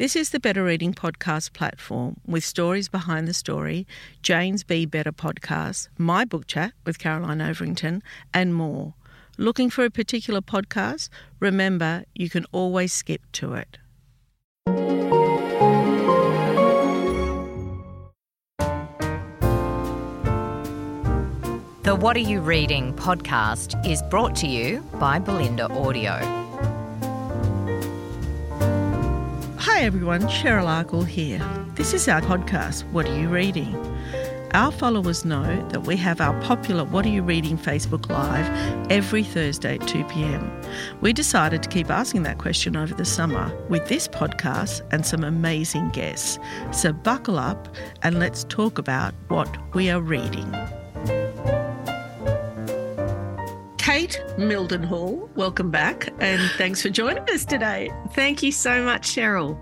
This is the Better Reading Podcast platform with stories behind the story, Jane's Be Better podcast, my book chat with Caroline Overington, and more. Looking for a particular podcast? Remember, you can always skip to it. The What Are You Reading podcast is brought to you by Bolinda Audio. Everyone, Cheryl Akle here. This is our podcast, What Are You Reading? Our followers know that we have our popular What Are You Reading Facebook Live every Thursday at 2 pm. We decided to keep asking that question over the summer with this podcast and some amazing guests. So buckle up and let's talk about what we are reading. Mildenhall, welcome back and thanks for joining us today. Thank you so much, Cheryl.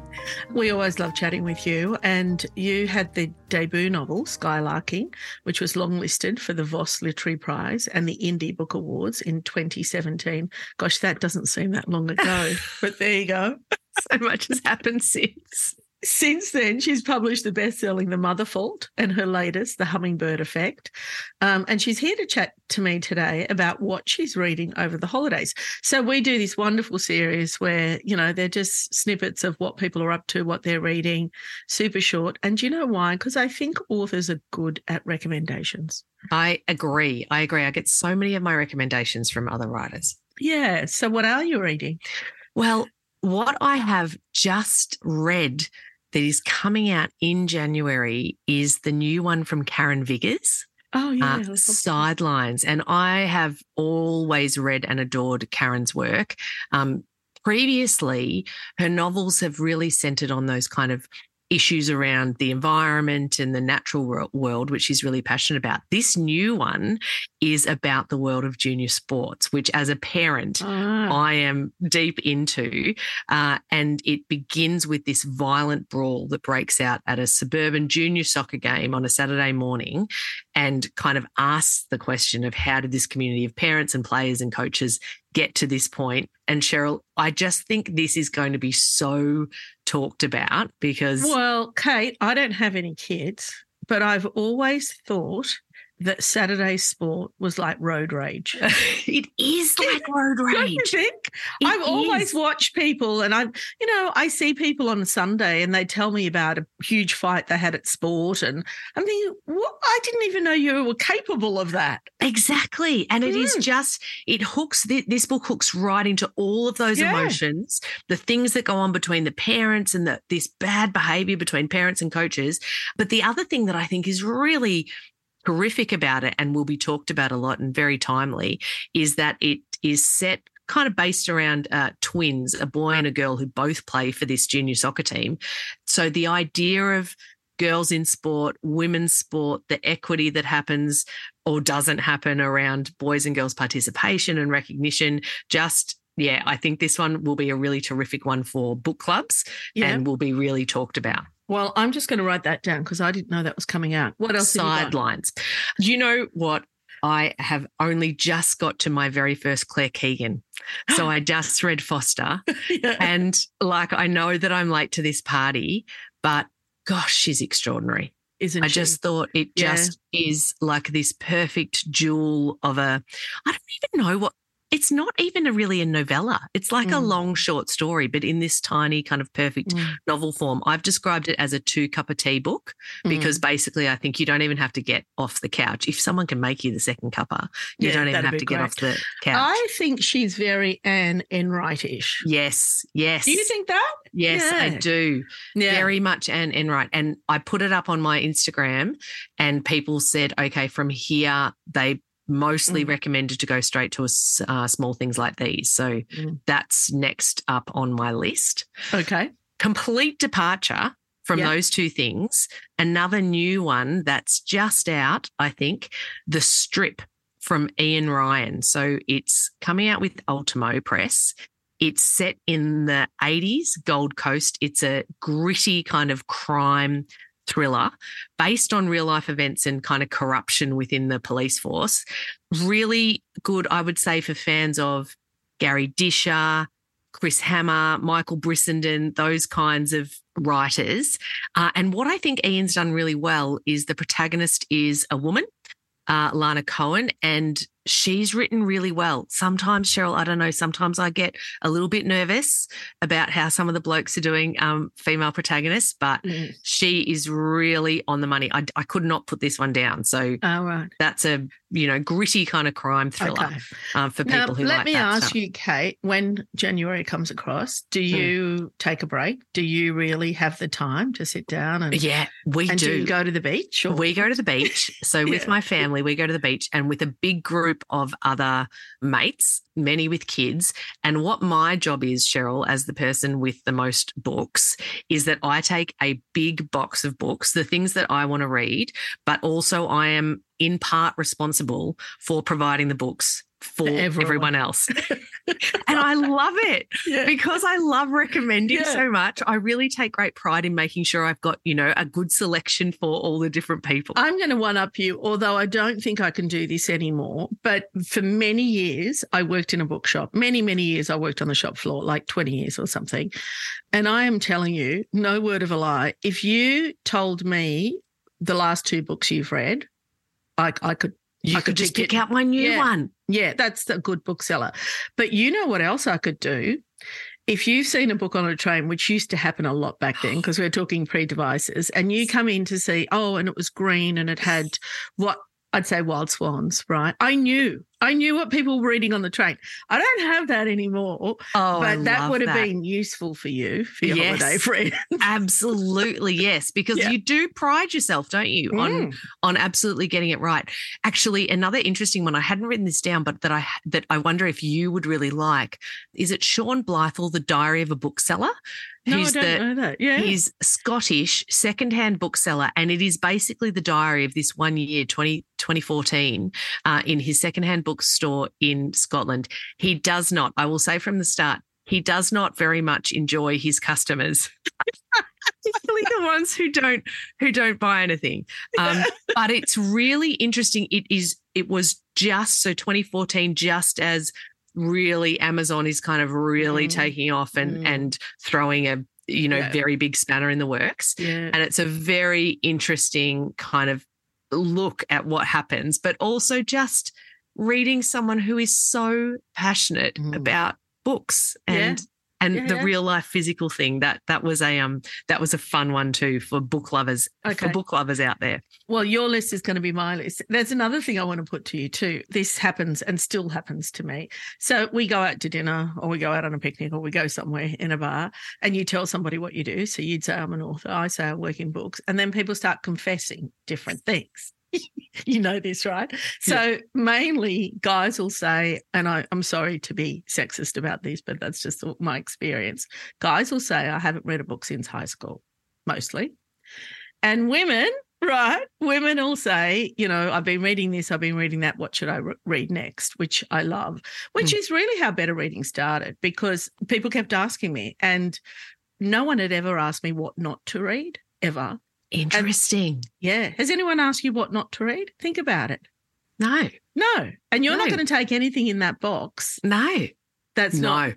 We always love chatting with you. And you had the debut novel, Skylarking, which was longlisted for the Voss Literary Prize and the Indie Book Awards in 2017. Gosh, that doesn't seem that long ago, but there you go. so much has happened since. Since then, she's published the best selling The Mother Fault and her latest, The Hummingbird Effect. Um, and she's here to chat to me today about what she's reading over the holidays. So, we do this wonderful series where, you know, they're just snippets of what people are up to, what they're reading, super short. And do you know why? Because I think authors are good at recommendations. I agree. I agree. I get so many of my recommendations from other writers. Yeah. So, what are you reading? Well, what I have just read that is coming out in January is the new one from Karen Viggers. Oh, yeah. Uh, Sidelines. And I have always read and adored Karen's work. Um, previously, her novels have really centered on those kind of issues around the environment and the natural world, which she's really passionate about. This new one is about the world of junior sports, which as a parent, Ah. I am deep into. Uh, and it begins with this violent brawl that breaks out at a suburban junior soccer game on a Saturday morning and kind of asks the question of how did this community of parents and players and coaches get to this point? And Cheryl, I just think this is going to be so talked about because Well, Kate, I don't have any kids, but I've always thought that Saturday sport was like road rage. it is like road rage. Don't you think? It I've always watched people, and I'm, you know, I see people on Sunday and they tell me about a huge fight they had at sport, and I'm thinking, what? I didn't even know you were capable of that. Exactly. And it is Mm. just, it hooks, thi- this book hooks right into all of those Yeah. emotions, the things that go on between the parents and the, this bad behavior between parents and coaches. But the other thing that I think is really terrific about it and will be talked about a lot and very timely is that it is set kind of based around uh, twins, a boy and a girl who both play for this junior soccer team. So the idea of girls in sport, women's sport, the equity that happens or doesn't happen around boys and girls participation and recognition just yeah i think this one will be a really terrific one for book clubs Yeah. and will be really talked about well, I'm just going to write that down because I didn't know that was coming out. What else? have you you know what I have only just got to my very first Claire Keegan. So I just read Foster. Yeah. And like, I know that I'm late to this party, but gosh, she's extraordinary. Isn't she? I she? just thought it Yeah. just is like this perfect jewel of a, I don't even know what, it's not even a really a novella. It's like a Mm. long short story, but in this tiny kind of perfect Mm, novel form. I've described it as a two cup of tea book mm. because basically I think you don't even have to get off the couch. If someone can make you the second cuppa, you Yeah, don't even have to get off the couch. I think she's very Anne Enright-ish. yes, yes. Do you think that? Yes, I do. Yeah. Very much Anne Enright. And I put it up on my Instagram and people said, okay, from here, they mostly Mm. recommended to go straight to a uh, small things like these. So Mm. that's next up on my list. okay. Complete departure from Yeah. those two things. Another new one that's just out, I think, The Strip from Iain Ryan. So it's coming out with Ultimo Press. It's set in the 80s, Gold Coast. It's a gritty kind of crime thriller based on real life events and kind of corruption within the police force. Really good, I would say, for fans of Garry Disher, Chris Hammer, Michael Brissenden, those kinds of writers. Uh, and what I think Iain's done really well is the protagonist is a woman, uh, Lana Cohen, and she's written really well. Sometimes, Cheryl, I don't know, sometimes I get a little bit nervous about how some of the blokes are doing um, female protagonists, but mm. she is really on the money. I, I, could not put this one down. So oh, right. that's a, you know, gritty kind of crime thriller okay. um, for people now, who let like me ask stuff. you, Kate, when January comes across, do hmm. you mm. take a break? Do you really have the time to sit down and yeah, we and do. do you go to the beach? Or? We go to the beach. So yeah. with my family, we go to the beach and with a big group group of other mates, many with kids. And what my job is, Cheryl, as the person with the most books, is that I take a big box of books, the things that I want to read, but also I am in part responsible for providing the books for everyone, everyone else. and I love it yeah. because I love recommending yeah. so much. I really take great pride in making sure I've got, you know, a good selection for all the different people. I'm going to one up you, although I don't think I can do this anymore. But for many years, I worked in a bookshop. Many, many years, I worked on the shop floor, like 20 years or something. And I am telling you, no word of a lie, if you told me the last two books you've read, I, I could you I could just pick out my new yeah, one. Yeah, that's a good bookseller. But you know what else I could do? If you've seen a book on a train, which used to happen a lot back then, because we're talking pre devices, and you come in to see, oh, and it was green and it had what I'd say wild swans, right? I knew, I knew what people were reading on the train. I don't have that anymore. Oh, but that would have that. been useful for you for your yes, holiday friends. absolutely, yes, because yeah. you do pride yourself, don't you, mm. on on absolutely getting it right. Actually, another interesting one. I hadn't written this down, but that I that I wonder if you would really like is it Shaun Bythell, The Diary of a Bookseller? No, I don't the, know that. Yeah. He's Scottish secondhand bookseller, and it is basically the diary of this one year, 20, 2014, uh, in his secondhand bookstore in Scotland. He does not, I will say from the start, he does not very much enjoy his customers. Particularly the ones who don't who don't buy anything. Um, but it's really interesting. It is it was just so 2014, just as really Amazon is kind of really mm. taking off and mm. and throwing a you know yeah. very big spanner in the works. Yeah. And it's a very interesting kind of look at what happens, but also just reading someone who is so passionate mm. about books and and yeah, the yeah. real life physical thing that that was a um that was a fun one too for book lovers okay. for book lovers out there. Well your list is going to be my list. There's another thing i want to put to you too. This happens and still happens to me. So we go out to dinner or we go out on a picnic or we go somewhere in a bar and you tell somebody what you do. So you'd say i'm an author. I say i work in books. And then people start confessing different things you know this, right? So yeah. mainly guys will say, and I, I'm sorry to be sexist about this, but that's just my experience. Guys will say, I haven't read a book since high school, mostly. And women, right? Women will say, you know, I've been reading this, I've been reading that. What should I re- read next? Which I love, which mm. is really how better reading started because people kept asking me, and no one had ever asked me what not to read ever. Interesting. And, yeah. Has anyone asked you what not to read? Think about it. No. No. And you're no. not going to take anything in that box. No. That's no. not.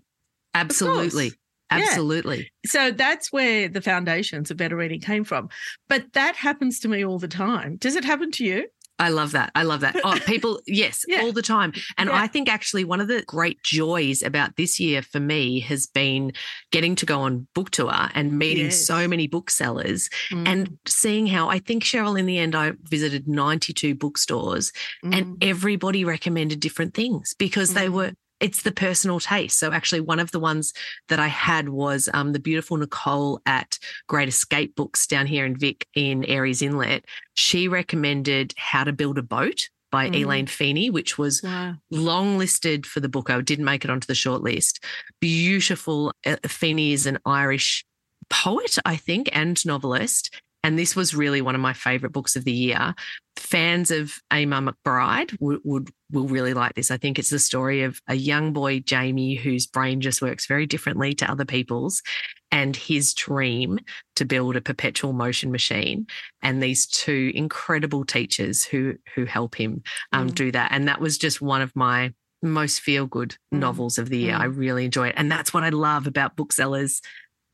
Absolutely. Absolutely. Yeah. So that's where the foundations of better reading came from. But that happens to me all the time. Does it happen to you? I love that. I love that. Oh, people, yes, yeah. all the time. And yeah. I think actually one of the great joys about this year for me has been getting to go on book tour and meeting yes. so many booksellers mm. and seeing how I think, Cheryl, in the end, I visited 92 bookstores mm. and everybody recommended different things because mm. they were it's the personal taste. So actually, one of the ones that I had was um, the beautiful Nicole at Great Escape Books down here in Vic in Aireys Inlet. She recommended How to Build a Boat by mm. Elaine Feeney, which was wow. long listed for the book. I didn't make it onto the short list. Beautiful. Uh, Feeney is an Irish poet, I think, and novelist. And this was really one of my favorite books of the year. Fans of Eimear McBride would, would will really like this. I think it's the story of a young boy, Jamie, whose brain just works very differently to other people's, and his dream to build a perpetual motion machine. And these two incredible teachers who who help him um, mm. do that. And that was just one of my most feel good Mm. novels of the year. Mm. I really enjoy it. And that's what I love about booksellers,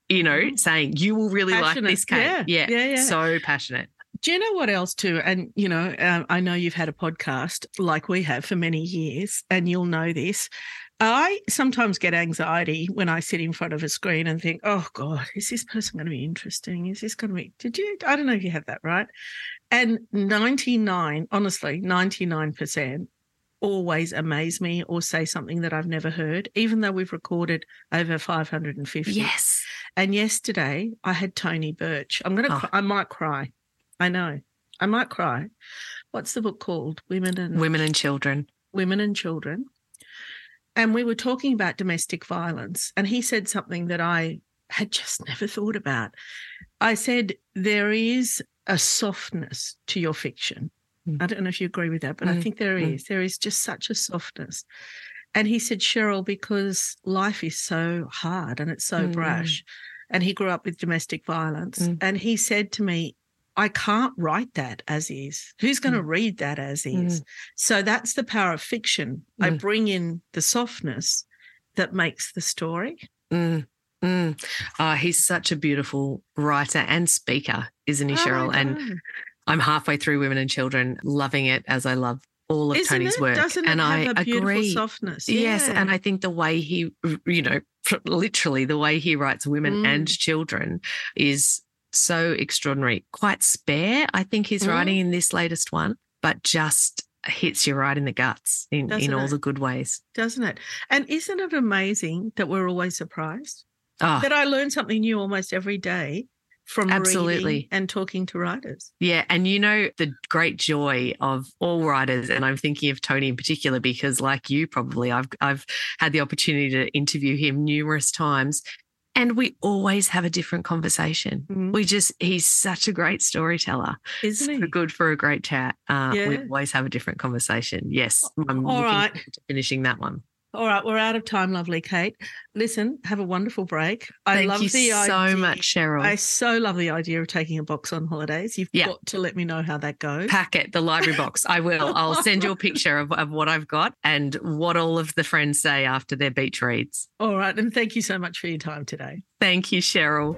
you know, saying you will really like this, Kate. Yeah. Yeah. Yeah, yeah. So passionate. Do you know what else too? And you know, um, I know you've had a podcast like we have for many years, and you'll know this. I sometimes get anxiety when I sit in front of a screen and think, "Oh God, is this person going to be interesting? Is this going to be?" Did you? I don't know if you have that right. And ninety nine, honestly, ninety nine percent always amaze me or say something that I've never heard, even though we've recorded over five hundred and fifty. Yes. And yesterday I had Tony Birch. I'm gonna. Oh. Cry. I might cry. I know. I might cry. What's the book called? Women and Women and children. Women and Children. And we were talking about domestic violence, and he said something that I had just never thought about. I said there is a softness to your fiction. Mm. I don't know if you agree with that, but I Mm, think there mm. is. There is just such a softness. And he said, Cheryl, because life is so hard and it's so Mm. brash. And he grew up with domestic violence. Mm. And he said to me, I can't write that as is. Who's going to read that as is? So that's the power of fiction. I Mm. bring in the softness that makes the story. Mm, mm. Oh, he's such a beautiful writer and speaker, isn't he, Oh, Cheryl? I And. I'm halfway through Women and Children, loving it as I love all of Isn't Tony's it? work. Doesn't it and have I a beautiful agree. softness? Yes, and I think the way he, you know, literally the way he writes women Mm. and children is so extraordinary. Quite spare, I think he's Mm. writing in this latest one, but just hits you right in the guts in, in all it? the good ways. doesn't it? And isn't it amazing that we're always surprised? Oh, That I learn something new almost every day from Absolutely. and talking to writers. Yeah, and you know the great joy of all writers, and I'm thinking of Tony in particular because, like you, probably I've I've had the opportunity to interview him numerous times, and we always have a different conversation. Mm. We just he's such a great storyteller. Isn't So he? good for a great chat. Uh, We always have a different conversation. Yes, I'm All looking right. finishing that one. All right, we're out of time, lovely Kate. Listen, have a wonderful break. I Thank love you the so idea. much, Cheryl. I so love the idea of taking a box on holidays. You've Yeah. got to let me know how that goes. Packet, the library box. I will. I'll send you a picture of, of what I've got and what all of the friends say after their beach reads. All right, and thank you so much for your time today. Thank you, Cheryl.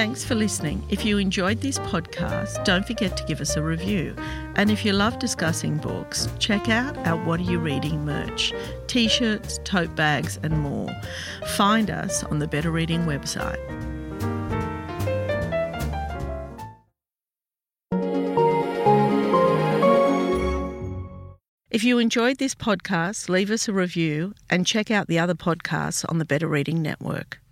Thanks for listening. If you enjoyed this podcast, don't forget to give us a review. And if you love discussing books, check out our What Are You Reading merch t shirts, tote bags, and more. Find us on the Better Reading website. If you enjoyed this podcast, leave us a review and check out the other podcasts on the Better Reading Network.